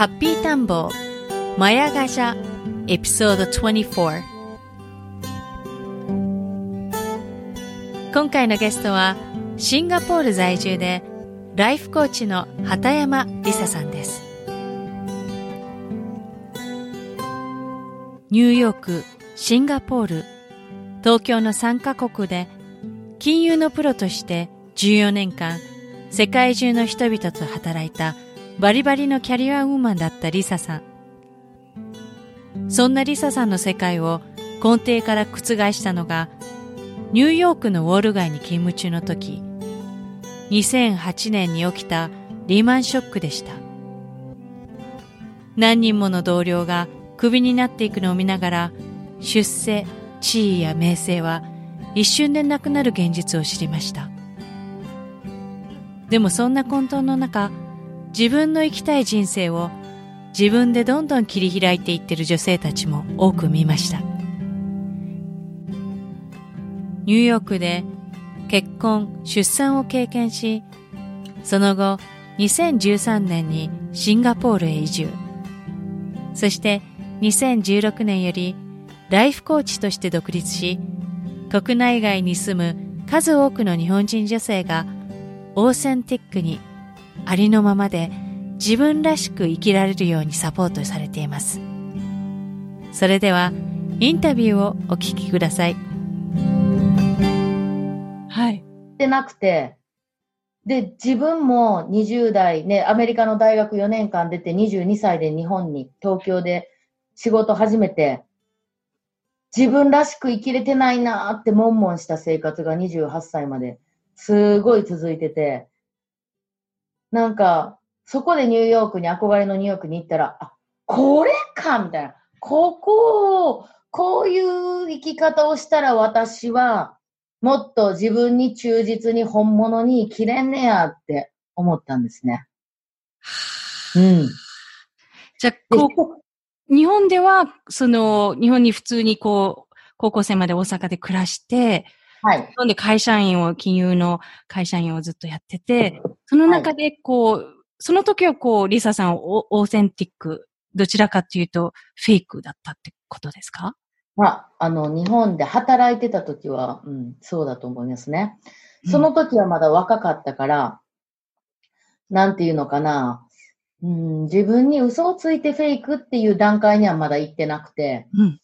ハッピータンボ。ーマヤガシャ。エピソード24今回のゲストはシンガポール在住でライフコーチの畑山梨沙さんです。ニューヨーク、シンガポール、東京の3カ国で金融のプロとして14年間世界中の人々と働いたバリバリのキャリアウーマンだったリサさん。そんなリサさんの世界を根底から覆したのが、ニューヨークのウォール街に勤務中の時、2008年に起きたリーマンショックでした。何人もの同僚がクビになっていくのを見ながら、出世、地位や名声は一瞬でなくなる現実を知りました。でもそんな混沌の中、自分の生きたい人生を自分でどんどん切り開いていってる女性たちも多く見ました。ニューヨークで結婚、出産を経験し、その後2013年にシンガポールへ移住。そして2016年よりライフコーチとして独立し、国内外に住む数多くの日本人女性がオーセンティックにありのままで自分らしく生きられるようにサポートされています。それでは、インタビューをお聞きください。はい。でなくて、で、自分も20代ね、アメリカの大学4年間出て22歳で日本に、東京で仕事始めて、自分らしく生きれてないなーって悶々した生活が28歳まですごい続いてて、なんか、そこでニューヨークに憧れのニューヨークに行ったら、あ、これかみたいな。ここを、こういう生き方をしたら私は、もっと自分に忠実に本物に生きれんねやって思ったんですね。うん。じゃあ、こう、日本では、その、日本に普通にこう、高校生まで大阪で暮らして、はい。なんで会社員を、金融の会社員をずっとやってて、その中でこう、はい、その時はこう、リサさんオーセンティック、どちらかっていうと、フェイクだったってことですか？まあ、あの、日本で働いてた時は、うん、そうだと思いますね。その時はまだ若かったから、うん、なんていうのかな、うん、自分に嘘をついてフェイクっていう段階にはまだ行ってなくて、うん、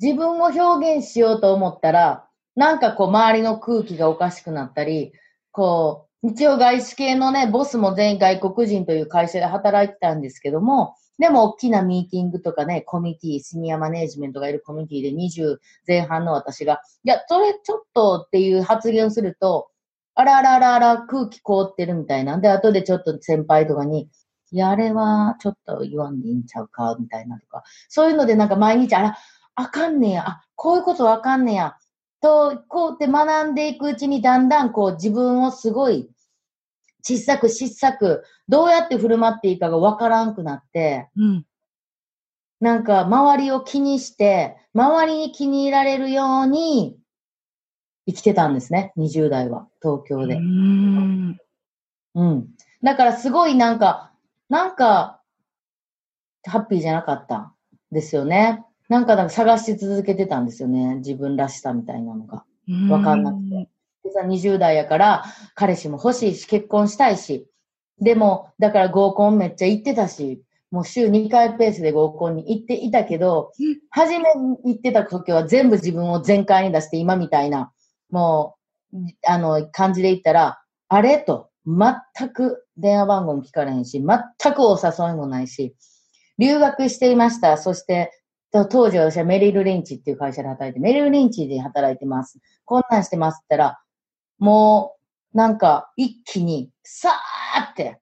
自分を表現しようと思ったら、なんかこう周りの空気がおかしくなったり、こう、一応外資系のね、ボスも全員外国人という会社で働いてたんですけども、でも大きなミーティングとかね、コミュニティ、シニアマネージメントがいるコミュニティで20前半の私が、いや、それちょっとっていう発言をすると、あらあらあらあら空気凍ってるみたいなんで、後でちょっと先輩とかに、いや、あれはちょっと言わんでいいんちゃうか、みたいなとか、そういうのでなんか毎日、あら、あかんねや、あ、こういうことわかんねや、と、こうって学んでいくうちにだんだんこう自分をすごい小さく小さく、どうやって振る舞っていいかがわからんくなって、うん、なんか周りを気にして、周りに気に入られるように生きてたんですね、20代は、東京で。うん。うん。だからすごいなんか、なんか、ハッピーじゃなかったですよね。なんかなんか探し続けてたんですよね。自分らしさみたいなのが。わかんなくて。然20代やから、彼氏も欲しいし、結婚したいし。でも、だから合コンめっちゃ行ってたし、もう週2回ペースで合コンに行っていたけど、初め行ってた時は全部自分を全開に出して今みたいな、もう、あの、感じで言ったら、あれ？と、全く電話番号も聞かれへんし、全くお誘いもないし、留学していました。そして、と当時私はメリル・リンチっていう会社で働いて、メリル・リンチで働いてます。こんなんしてますって言ったら、もう、なんか、一気に、さーって、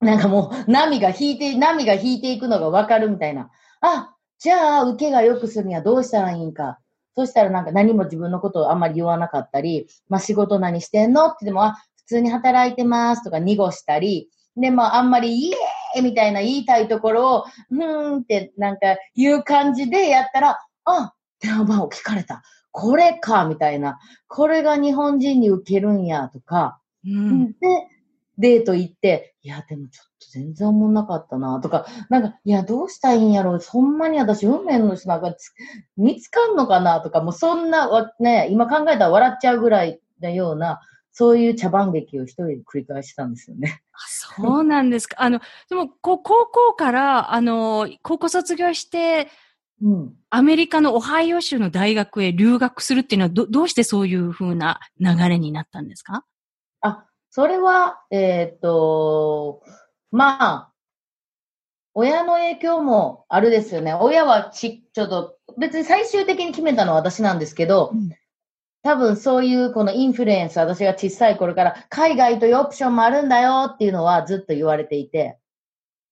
なんかもう、波が引いて、波が引いていくのがわかるみたいな。あ、じゃあ、受けが良くするにはどうしたらいいんか。そしたらなんか何も自分のことをあんまり言わなかったり、まあ仕事何してんのって言っても、あ、普通に働いてますとか濁したり、で、まああんまりイエーイみたいな言いたいところを、うーんってなんか言う感じでやったら、あ、電話番号聞かれた。これか、みたいな。これが日本人に受けるんや、とか。うん。で、デート行って、いや、でもちょっと全然思んなかったな、とか、なんか、いや、どうしたらいいんやろう、そんなに私、運命の人なんかつ見つかんのかな、とか、もうそんな、わね、今考えたら笑っちゃうぐらいのような、そういう茶番劇を一人で繰り返してたんですよね。あそうなんですか。あの、でも、こ高校から、あの、高校卒業して、うん。アメリカのオハイオ州の大学へ留学するっていうのは、ど、どうしてそういう風な流れになったんですか？あ、それは、えーっと、まあ、親の影響もあるですよね。親はち、ちょっと、別に最終的に決めたのは私なんですけど、うん多分そういうこのインフルエンス、私が小さい頃から海外というオプションもあるんだよっていうのはずっと言われていて、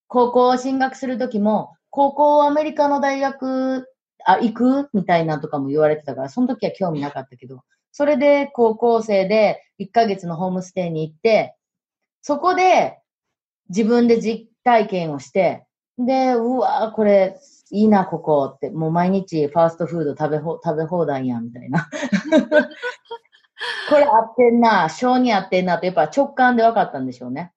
高校を進学するときも、高校アメリカの大学、あ、行くみたいなとかも言われてたから、その時は興味なかったけど、それで高校生で1ヶ月のホームステイに行って、そこで自分で実体験をして、で、うわこれいいな、ここって、もう毎日ファーストフード食べほ食べ放題やん、みたいな。これ合ってんな、性に合ってんなと、やっぱ直感で分かったんでしょうね。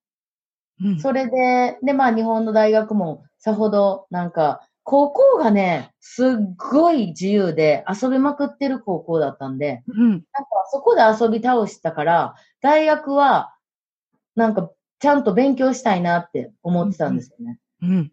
うん。それで、で、まあ日本の大学もさほど、なんか、高校がね、すっごい自由で遊びまくってる高校だったんで、うん。なんかそこで遊び倒したから、大学は、なんかちゃんと勉強したいなって思ってたんですよね。うん。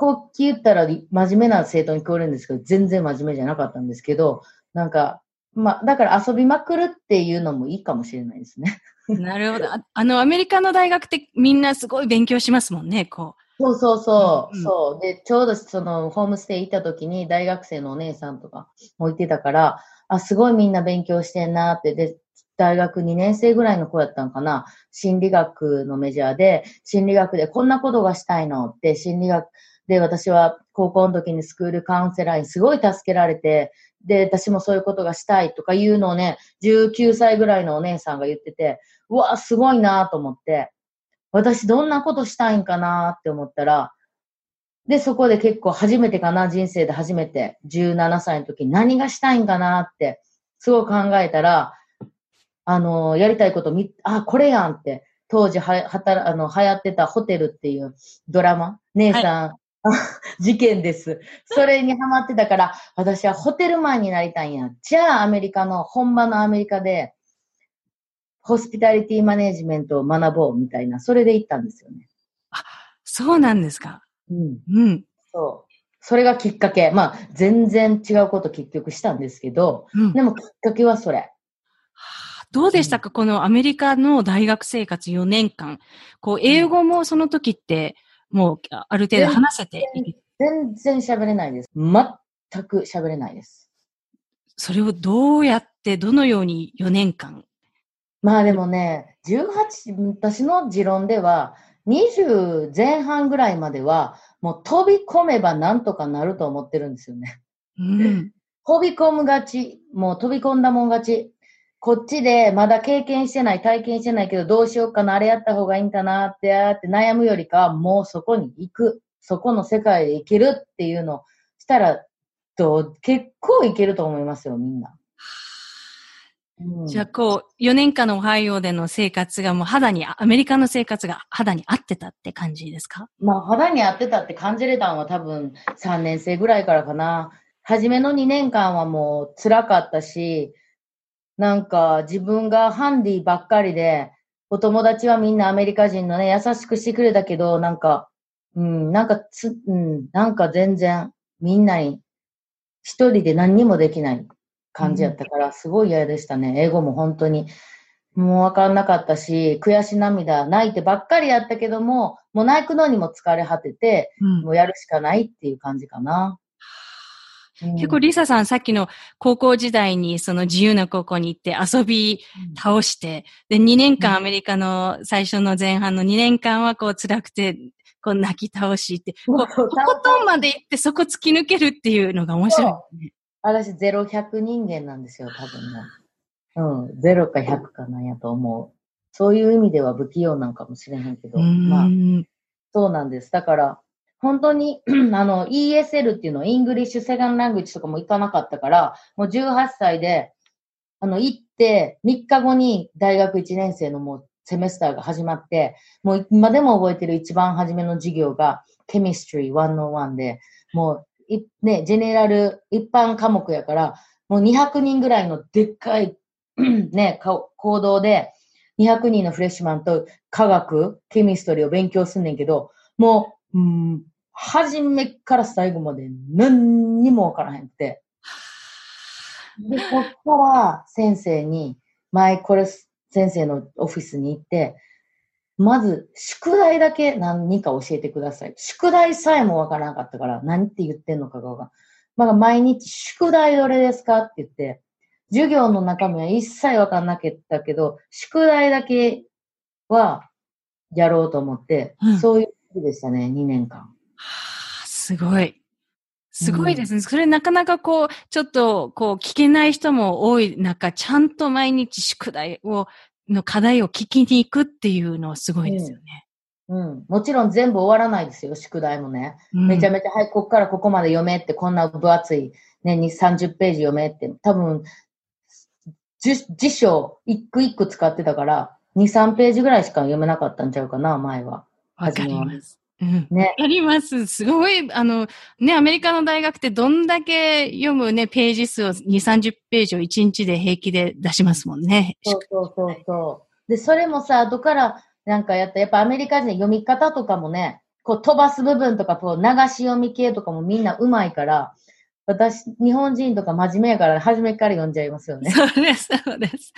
こう言ったら真面目な生徒に聞こえるんですけど、全然真面目じゃなかったんですけど、なんか、まあ、だから遊びまくるっていうのもいいかもしれないですね。なるほど。ああの、アメリカの大学ってみんなすごい勉強しますもんね、こそうそうそう、うんうんそう。で、ちょうどそのホームステイ行った時に大学生のお姉さんとかもいてたから、あ、すごいみんな勉強してんなって、で、大学2年生ぐらいの子やったんかな。心理学のメジャーで、心理学でこんなことがしたいのって、心理学で私は高校の時にスクールカウンセラーにすごい助けられて、で、私もそういうことがしたいとかいうのをね、19歳ぐらいのお姉さんが言ってて、うわ、すごいなと思って、私どんなことしたいんかなって思ったら、で、そこで結構初めてかな、人生で初めて、17歳の時に何がしたいんかなって、すごい考えたら、あの、やりたいことみ、あ、これやんって、当時は、はたら、あの、流行ってたホテルっていうドラマ、姉さん、事件です。それにハマってたから、私はホテルマンになりたいんや。じゃあアメリカの、本場のアメリカで、ホスピタリティマネジメントを学ぼうみたいな、それで行ったんですよね。そうなんですか。うん。うん。そう。それがきっかけ。まあ、全然違うこと結局したんですけど、うん、でもきっかけはそれ。どうでしたか、このアメリカの大学生活4年間。こう、英語もその時って、もう、ある程度話せてい全然喋れないです。全く喋れないです。それをどうやって、どのように4年間？まあでもね、18、私の持論では、20前半ぐらいまでは、もう飛び込めばなんとかなると思ってるんですよね。うん。飛び込むがち、もう飛び込んだもん勝ち。こっちでまだ経験してない、体験してないけど、どうしようかな、あれやった方がいいんかなって、あーって悩むよりかは、もうそこに行く。そこの世界で生きるっていうのをしたら、と結構いけると思いますよ、みんな。うんじゃあ、こう、4年間のオハイオでの生活がもう肌に、アメリカの生活が肌に合ってたって感じですか？まあ、肌に合ってたって感じれたのは多分3年生ぐらいからかな。初めの2年間はもう辛かったし、なんか自分がハンディばっかりで、お友達はみんなアメリカ人のね、優しくしてくれたけど、なんか、うん、なんかつ、うん、なんか全然みんなに一人で何にもできない感じやったから、すごい嫌でしたね。英語も本当に。もうわかんなかったし、悔し涙、泣いてばっかりやったけども、もう泣くのにも疲れ果てて、うん、もうやるしかないっていう感じかな。結構リサさんさっきの高校時代にその自由な高校に行って遊び倒して、で、2年間アメリカの最初の前半の2年間はこう辛くて、こう泣き倒しって、こう、とことんまで行ってそこ突き抜けるっていうのが面白い、ね。私、ゼロ100人間なんですよ、多分ね。うん、ゼロか100かなんやと思う。そういう意味では不器用なんかもしれへんけど、まあ、そうなんです。だから、本当に、あの、ESL っていうの、イングリッシュセガンラングジとかも行かなかったから、もう18歳で、あの、行って、3日後に大学1年生のもうセメスターが始まって、もう今でも覚えてる一番初めの授業が、ケミストリー101で、もう、いね、ジェネラル、一般科目やから、もう200人ぐらいのでっかい ね、行動で、200人のフレッシュマンと科学、ケミストリーを勉強すんねんけど、もう、うん、初めから最後まで何にもわからへんって。で、こっから先生に、前これ先生のオフィスに行って、まず、宿題だけ何か教えてください。宿題さえもわからなかったから、何って言ってんのかがわかんまあ、毎日、宿題どれですかって言って、授業の中身は一切わかんなかったけど、宿題だけはやろうと思って、うん、そういう時でしたね、2年間。はあ、すごい。すごいですね。うん、それなかなかこう、ちょっとこう、聞けない人も多い中、ちゃんと毎日宿題を、の課題を聞きに行くっていうのはすごいですよね。うん、うん。もちろん全部終わらないですよ、宿題もね。めちゃめちゃ、はい、ここからここまで読めって、こんな分厚い、ね、2、30ページ読めって、多分、辞書一句一句使ってたから、2、3ページぐらいしか読めなかったんちゃうかな、前は。わかります。うん、ね。やります。すごい、あの、ね、アメリカの大学ってどんだけ読むね、ページ数を2、30ページを1日で平気で出しますもんね。そうそうそうそう。で、それもさ、後からなんかやった、やっぱアメリカ人読み方とかもね、こう飛ばす部分とか、こう流し読み系とかもみんな上手いから、私、日本人とか真面目やから、初めから読んじゃいますよね。そうです、そうです。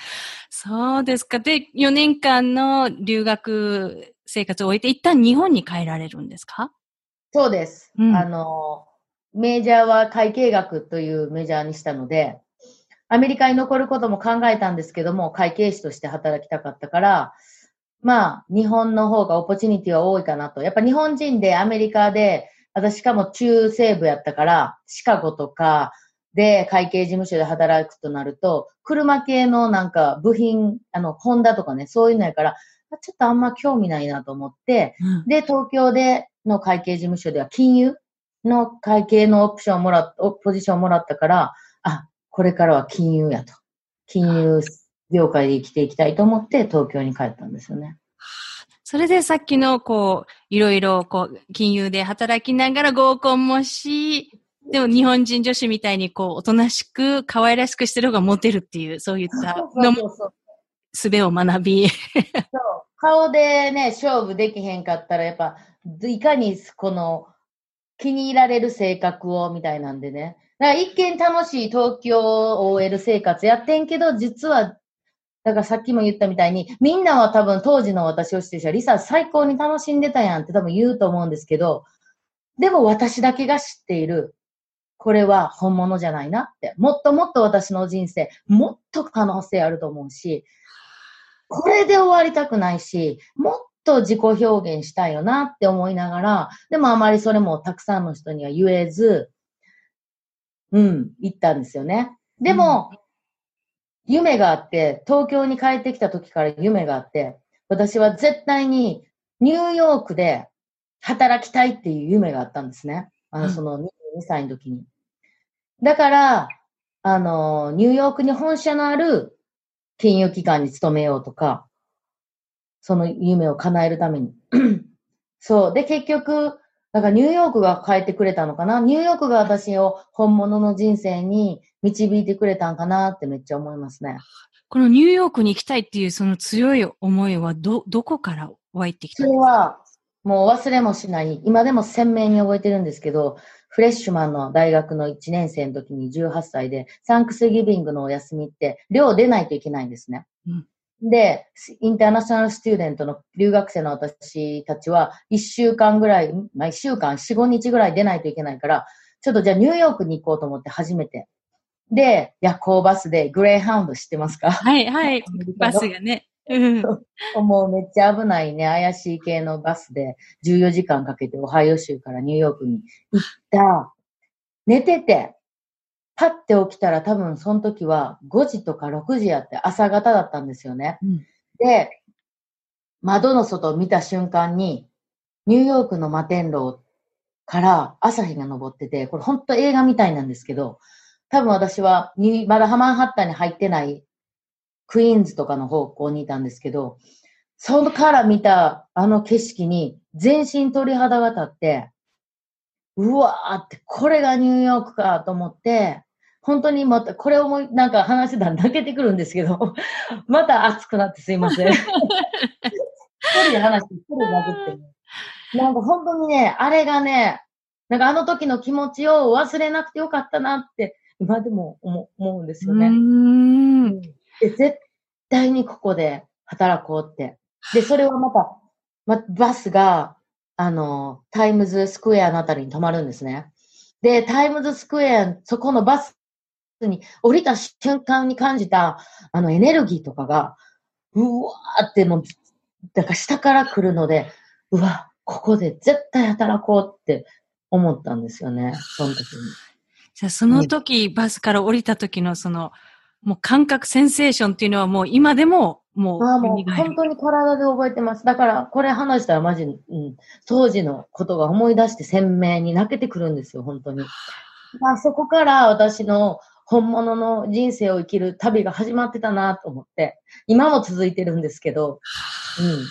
そうですか。で、4年間の留学生活を終えて、一旦日本に帰られるんですか？そうです。うん、あの、メジャーは会計学というメジャーにしたので、アメリカに残ることも考えたんですけども、会計士として働きたかったから、まあ、日本の方がオポチュニティは多いかなと。やっぱ日本人でアメリカで私しかも中西部やったから、シカゴとかで会計事務所で働くとなると、車系のなんか部品、あの、ホンダとかね、そういうのやから、ちょっとあんま興味ないなと思って、うん、で、東京での会計事務所では金融の会計のオプションをもらっ、ポジションをもらったから、あ、これからは金融やと。金融業界で生きていきたいと思って東京に帰ったんですよね。それでさっきの、こう、いろいろ、こう、金融で働きながら合コンもし、でも日本人女子みたいに、こう、おとなしく、可愛らしくしてる方がモテるっていう、そういったのも、術を学び。そう。顔でね、勝負できへんかったら、やっぱ、いかに、この、気に入られる性格を、みたいなんでね。だから一見楽しい東京 OL 生活やってんけど、実はだからさっきも言ったみたいに、みんなは多分当時の私を知ってる人は、リサ最高に楽しんでたやんって多分言うと思うんですけど、でも私だけが知っている、これは本物じゃないなって。もっともっと私の人生、もっと可能性あると思うし、これで終わりたくないし、もっと自己表現したいよなって思いながら、でもあまりそれもたくさんの人には言えず、うん、言ったんですよね。でも、うん夢があって、東京に帰ってきた時から夢があって、私は絶対にニューヨークで働きたいっていう夢があったんですね。あの、その22歳の時に。だから、あの、ニューヨークに本社のある金融機関に勤めようとか、その夢を叶えるために。そう。で、結局、だからニューヨークが変えてくれたのかな？ニューヨークが私を本物の人生に導いてくれたんかなってめっちゃ思いますね。このニューヨークに行きたいっていうその強い思いはど、どこから湧いてきたそれは、もう忘れもしない。今でも鮮明に覚えてるんですけど、フレッシュマンの大学の1年生の時に18歳で、サンクスギビングのお休みって、寮出ないといけないんですね。で、インターナショナルスチューデントの留学生の私たちは、1週間ぐらい、まあ1週間、4、5日ぐらい出ないといけないから、ちょっとじゃあニューヨークに行こうと思って初めて。で、夜行バスでグレーハウンド知ってますか？はい、はい。バスがね。うん。もうめっちゃ危ないね、怪しい系のバスで14時間かけてオハイオ州からニューヨークに行った。寝てて、パッて起きたら多分その時は5時とか6時やって朝方だったんですよね。うんで、窓の外を見た瞬間に、ニューヨークの摩天楼から朝日が昇ってて、これ本当映画みたいなんですけど、多分私はまだハマンハッタンに入ってないクイーンズとかの方向にいたんですけど、そのから見たあの景色に全身鳥肌が立って、うわーって、これがニューヨークかと思って、本当にまた、これをもなんか話してたら泣けてくるんですけど、また熱くなってすいません。一人で話して、一人で殴って。なんか本当にね、あれがね、なんかあの時の気持ちを忘れなくてよかったなって、今でも思うんですよね。で絶対にここで働こうって。で、それはまた、ま、バスが、あの、タイムズスクエアのあたりに止まるんですね。で、タイムズスクエア、そこのバスに降りた瞬間に感じた、あの、エネルギーとかが、うわーってもう、だから下から来るので、うわ、ここで絶対働こうって思ったんですよね、その時に。じゃあその時、バスから降りた時のその、もう感覚、センセーションっていうのはもう今でももうああ、もう本当に体で覚えてます。だから、これ話したらマジ、うん、当時のことが思い出して鮮明に泣けてくるんですよ、本当に。まあ、そこから私の本物の人生を生きる旅が始まってたなと思って、今も続いてるんですけど、うん。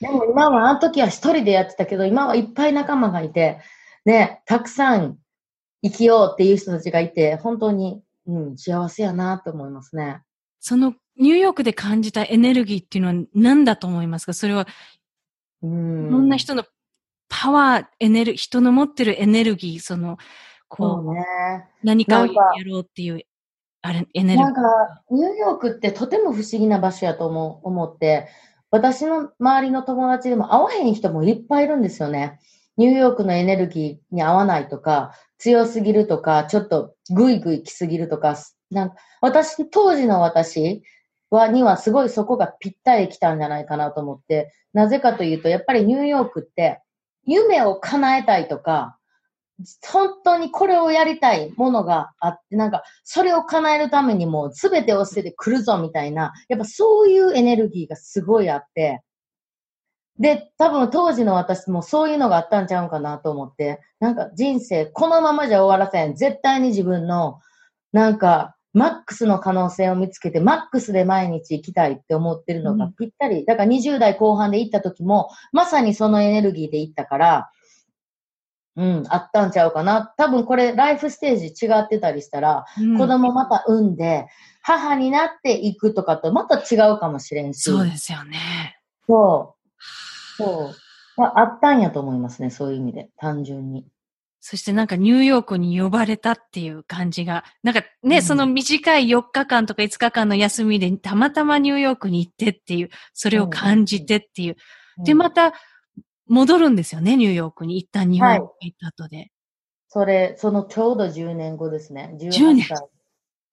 でも今は、あの時は一人でやってたけど、今はいっぱい仲間がいて、ね、たくさん生きようっていう人たちがいて、本当に、うん、幸せやなと思いますね。そのニューヨークで感じたエネルギーっていうのは何だと思いますか？それは、うん。いろんな人のパワー、エネル、人の持ってるエネルギー、その、そこう、うね。何かをやろうっていう、あれ、エネルギー。なんか、ニューヨークってとても不思議な場所やと思う思って、私の周りの友達でも会わへん人もいっぱいいるんですよね。ニューヨークのエネルギーに合わないとか、強すぎるとか、ちょっとグイグイ来すぎるとか、なんか私、当時の私は、にはすごいそこがぴったり来たんじゃないかなと思って、なぜかというと、やっぱりニューヨークって、夢を叶えたいとか、本当にこれをやりたいものがあって、なんか、それを叶えるためにもう全てを捨てて来るぞみたいな、やっぱそういうエネルギーがすごいあって、で、多分当時の私もそういうのがあったんちゃうかなと思って、なんか人生このままじゃ終わらせん。絶対に自分の、なんか、マックスの可能性を見つけて、マックスで毎日生きたいって思ってるのがうんぴったり。だから20代後半で行った時も、まさにそのエネルギーで行ったから、うん、あったんちゃうかな。多分これ、ライフステージ違ってたりしたら、うん子供また産んで、母になっていくとかとまた違うかもしれんし。そうですよね。そう。そう。まあ、あったんやと思いますね、そういう意味で。単純に。そしてなんかニューヨークに呼ばれたっていう感じが、なんかね、うんその短い4日間とか5日間の休みでたまたまニューヨークに行ってっていう、それを感じてっていう。で、うんまた戻るんですよね、ニューヨークに。一旦日本に行った後で。それ、そのちょうど10年後ですね。10 18年歳。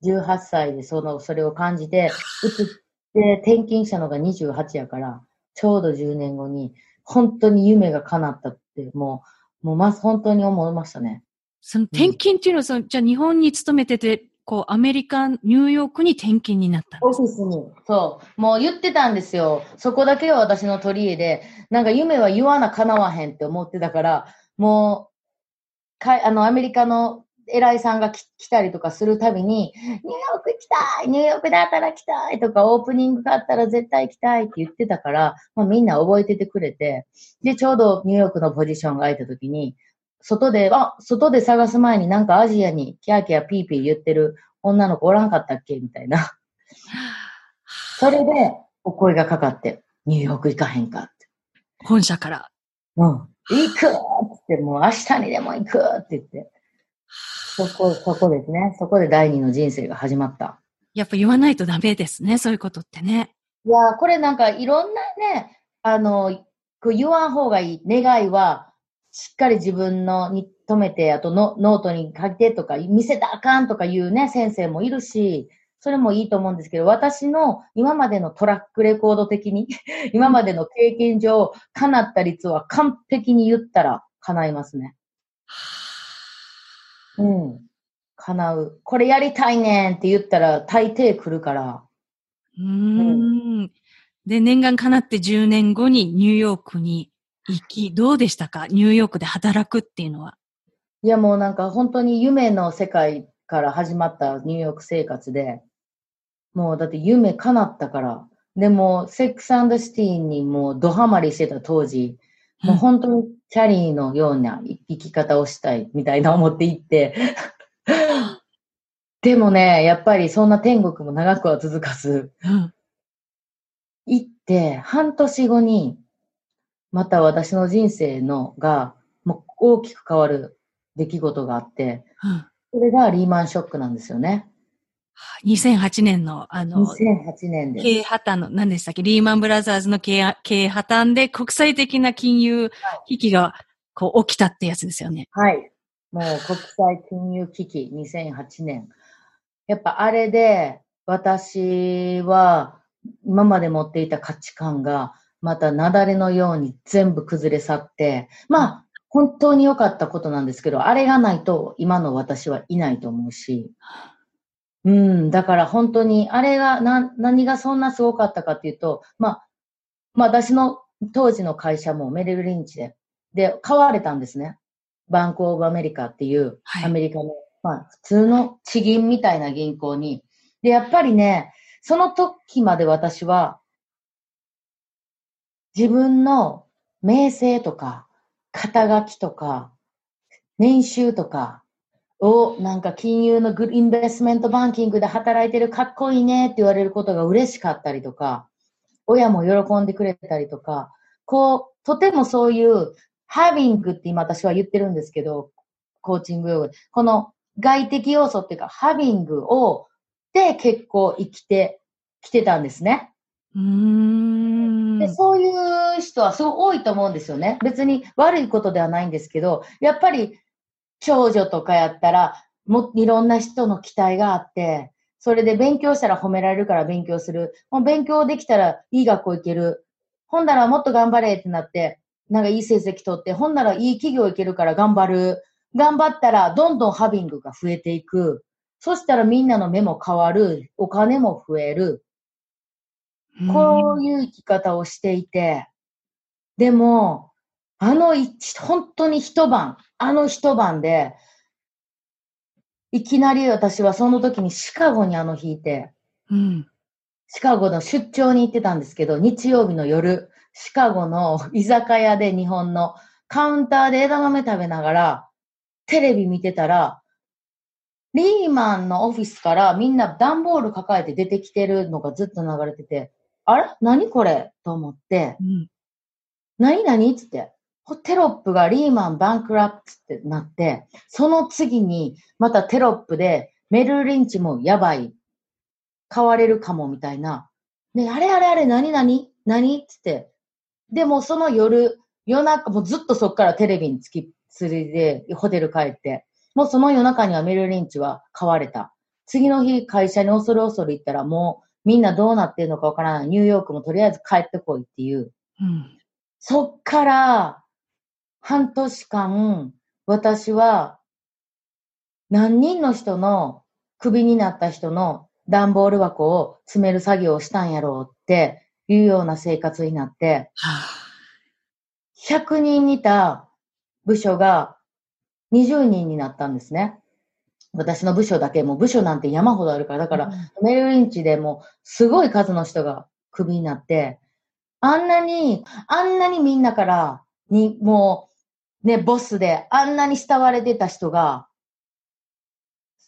18歳でその、それを感じて、移って転勤したのが28やから、ちょうど10年後に、本当に夢が叶ったって、もう、もうまず本当に思いましたね。その転勤っていうのは、そのじゃあ日本に勤めてて、こう、アメリカン、ニューヨークに転勤になったオフィスに。そう。もう言ってたんですよ。そこだけは私の取り柄で、なんか夢は言わな叶わへんって思ってたから、もう、かいあの、アメリカの偉いさんがき来たりとかするたびに、ニューヨーク行きたいニューヨークで働きたいとか、オープニングがあったら絶対行きたいって言ってたから、まあ、みんな覚えててくれて、で、ちょうどニューヨークのポジションが空いた時に、外で、あ、外で探す前になんかアジアにキャーキャーピーピー言ってる女の子おらんかったっけ？みたいな。それで、お声がかかって、ニューヨーク行かへんかって。本社から。うん。行くって、もう明日にでも行くって言って。そこ、そこですね。そこで第二の人生が始まった。やっぱ言わないとダメですね、そういうことってね。いやこれなんかいろんなね、あの、言わん方がいい願いは、しっかり自分のに止めて、あとノノートに書いてとか、見せたらあかんとか言うね、先生もいるし、それもいいと思うんですけど、私の今までのトラックレコード的に、今までの経験上、叶った率は完璧に言ったら叶いますね。うん。叶う。これやりたいねんって言ったら大抵来るから。うん。で、念願叶って10年後にニューヨークに行き、どうでしたか？ニューヨークで働くっていうのは。いやもうなんか本当に夢の世界から始まったニューヨーク生活で、もうだって夢叶ったから。でも、セックスシティにもうドハマりしてた当時、もう本当にキャリーのような生き方をしたいみたいな思っていって。でもね、やっぱりそんな天国も長くは続かず、行って半年後に、また私の人生のが、もう大きく変わる出来事があって、それがリーマンショックなんですよね。2008年の、あの、2008年で。経営破綻の、何でしたっけ？リーマンブラザーズの経営経営破綻で国際的な金融危機が、こう、起きたってやつですよね。はい。もう国際金融危機2008年。やっぱあれで、私は今まで持っていた価値観が、また雪崩のように全部崩れ去って、まあ、本当に良かったことなんですけど、あれがないと今の私はいないと思うし、うん、だから本当に、あれが、な、何がそんなすごかったかっていうと、まあ、まあ私の当時の会社もメリル・リンチで、で、買われたんですね。バンク・オブ・アメリカっていう、アメリカの、はい、まあ普通の地銀みたいな銀行に。で、やっぱりね、その時まで私は、自分の名声とか、肩書きとか、年収とかを、なんか金融のグインベスメントバンキングで働いてるかっこいいねって言われることが嬉しかったりとか、親も喜んでくれたりとか、こう、とてもそういう、ハビングって今私は言ってるんですけど、コーチング用語で、この外的要素っていうか、ハビングを、で結構生きてきてたんですね。うんでそういう人はすごい多いと思うんですよね。別に悪いことではないんですけど、やっぱり長女とかやったら、もいろんな人の期待があって、それで勉強したら褒められるから勉強する。もう勉強できたらいい学校行ける。ほんならもっと頑張れってなって、なんかいい成績取って、ほんならいい企業行けるから頑張る。頑張ったらどんどんハビングが増えていく。そしたらみんなの目も変わる。お金も増える。こういう生き方をしていて、でも、あの一、本当に一晩、あの一晩で、いきなり私はその時にシカゴにあの日いて、うん、シカゴの出張に行ってたんですけど、日曜日の夜、シカゴの居酒屋で日本のカウンターで枝豆食べながら、テレビ見てたら、リーマンのオフィスからみんな段ボール抱えて出てきてるのがずっと流れてて、あれ？何これ？と思って、うん、何？何？つって、テロップがリーマンバンクラップってなって、その次にまたテロップでメルリンチもやばい。買われるかもみたいな。ね、あれあれあれ何何？何？つって。でもその夜、夜中、もうずっとそっからテレビにつきつりでホテル帰って、もうその夜中にはメルリンチは買われた。次の日会社に恐る恐る行ったらもうみんなどうなってるのかわからない。ニューヨークもとりあえず帰ってこいっていう。うん、そっから半年間、私は何人の人のクビになった人の段ボール箱を詰める作業をしたんやろうっていうような生活になって、100人いた部署が20人になったんですね。私の部署だけ、もう部署なんて山ほどあるから、だから、うん、メルリンチでもすごい数の人がクビになって、あんなに、あんなにみんなから、に、もう、ね、ボスで、あんなに慕われてた人が、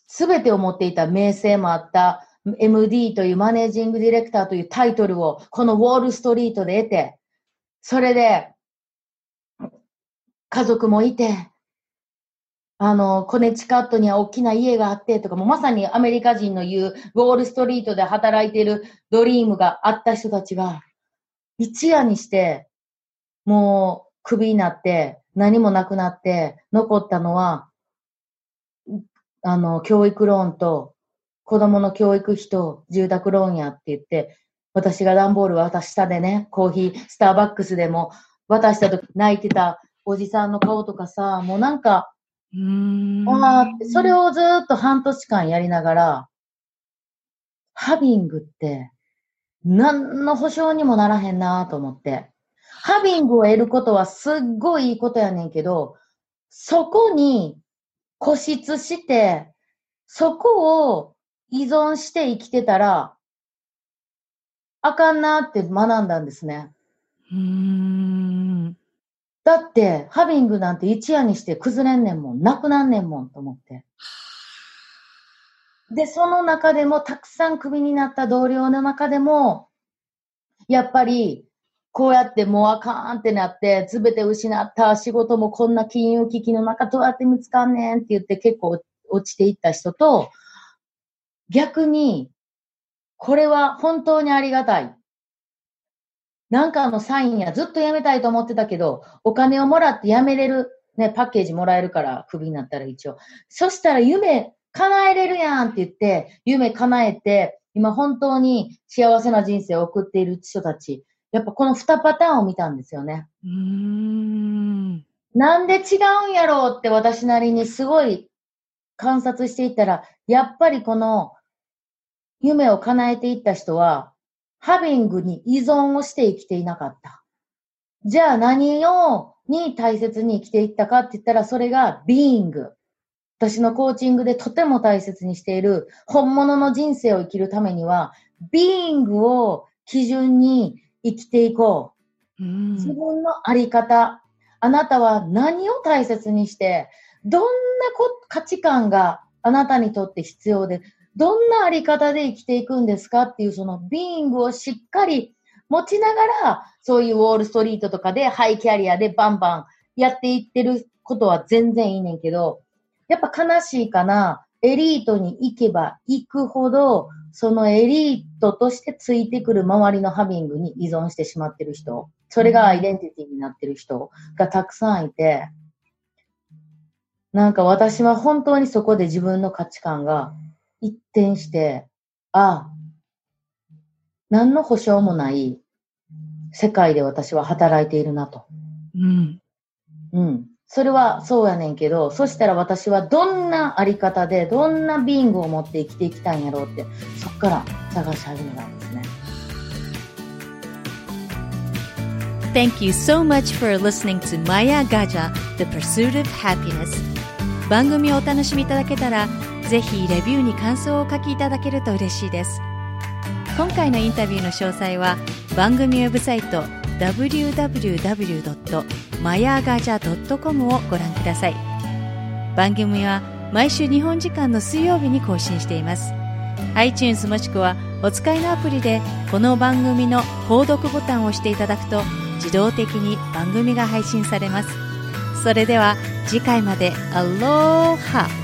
すべてを持っていた名声もあった MD というマネージングディレクターというタイトルをこのウォールストリートで得て、それで家族もいて、あの、コネチカットには大きな家があってとか、もまさにアメリカ人の言うウォールストリートで働いているドリームがあった人たちが、一夜にして、もうクビになって、何もなくなって、残ったのは、あの、教育ローンと、子供の教育費と住宅ローンやって言って、私が段ボール渡したでね、コーヒー、スターバックスでも渡した時泣いてたおじさんの顔とかさ、もうなんか、うーん。ああって、それをずっと半年間やりながら、ハビングって、何の保証にもならへんなと思って。ハビングを得ることはすっごいいいことやねんけど、そこに固執して、そこを依存して生きてたら、あかんなって学んだんですね。うーん。だって、ハビングなんて一夜にして崩れんねんもん、なくなんねんもんと思って。で、その中でも、たくさんクビになった同僚の中でも、やっぱり、こうやってもうあかんってなって、すべて失った仕事もこんな金融危機の中どうやって見つかんねんって言って結構落ちていった人と、逆に、これは本当にありがたい。なんかのサインやずっと辞めたいと思ってたけど、お金をもらって辞めれる、ね、パッケージもらえるから、クビになったら一応。そしたら夢叶えれるやんって言って、夢叶えて、今本当に幸せな人生を送っている人たち。やっぱこの二パターンを見たんですよね。うーん。なんで違うんやろうって私なりにすごい観察していったら、やっぱりこの夢を叶えていった人は、ハビングに依存をして生きていなかった。じゃあ何を、に大切に生きていったかって言ったら、それがビーイング。私のコーチングでとても大切にしている本物の人生を生きるためには、ビーイングを基準に生きていこう。うん。自分のあり方、あなたは何を大切にして、どんなこ価値観があなたにとって必要で、どんなあり方で生きていくんですかっていうそのビーイングをしっかり持ちながら、そういうウォールストリートとかでハイキャリアでバンバンやっていってることは全然いいねんけど、やっぱ悲しいかな、エリートに行けば行くほど、そのエリートとしてついてくる周りのハビングに依存してしまってる人、それがアイデンティティになってる人がたくさんいて、なんか私は本当にそこで自分の価値観が一転して、ああ、何の保証もない世界で私は働いているなと。うん。うん。それはそうやねんけど、そしたら私はどんなあり方で、どんなビングを持って生きていきたいんやろうって、そっから探し始めたんですね。Thank you so much for listening to Maya Gaja, The Pursuit of Happiness. 番組をお楽しみいただけたら、ぜひレビューに感想をお書きいただけると嬉しいです。今回のインタビューの詳細は番組ウェブサイト www.mayagaja.com をご覧ください。番組は毎週日本時間の水曜日に更新しています。iTunes もしくはお使いのアプリでこの番組の購読ボタンを押していただくと自動的に番組が配信されます。それでは次回までアローハ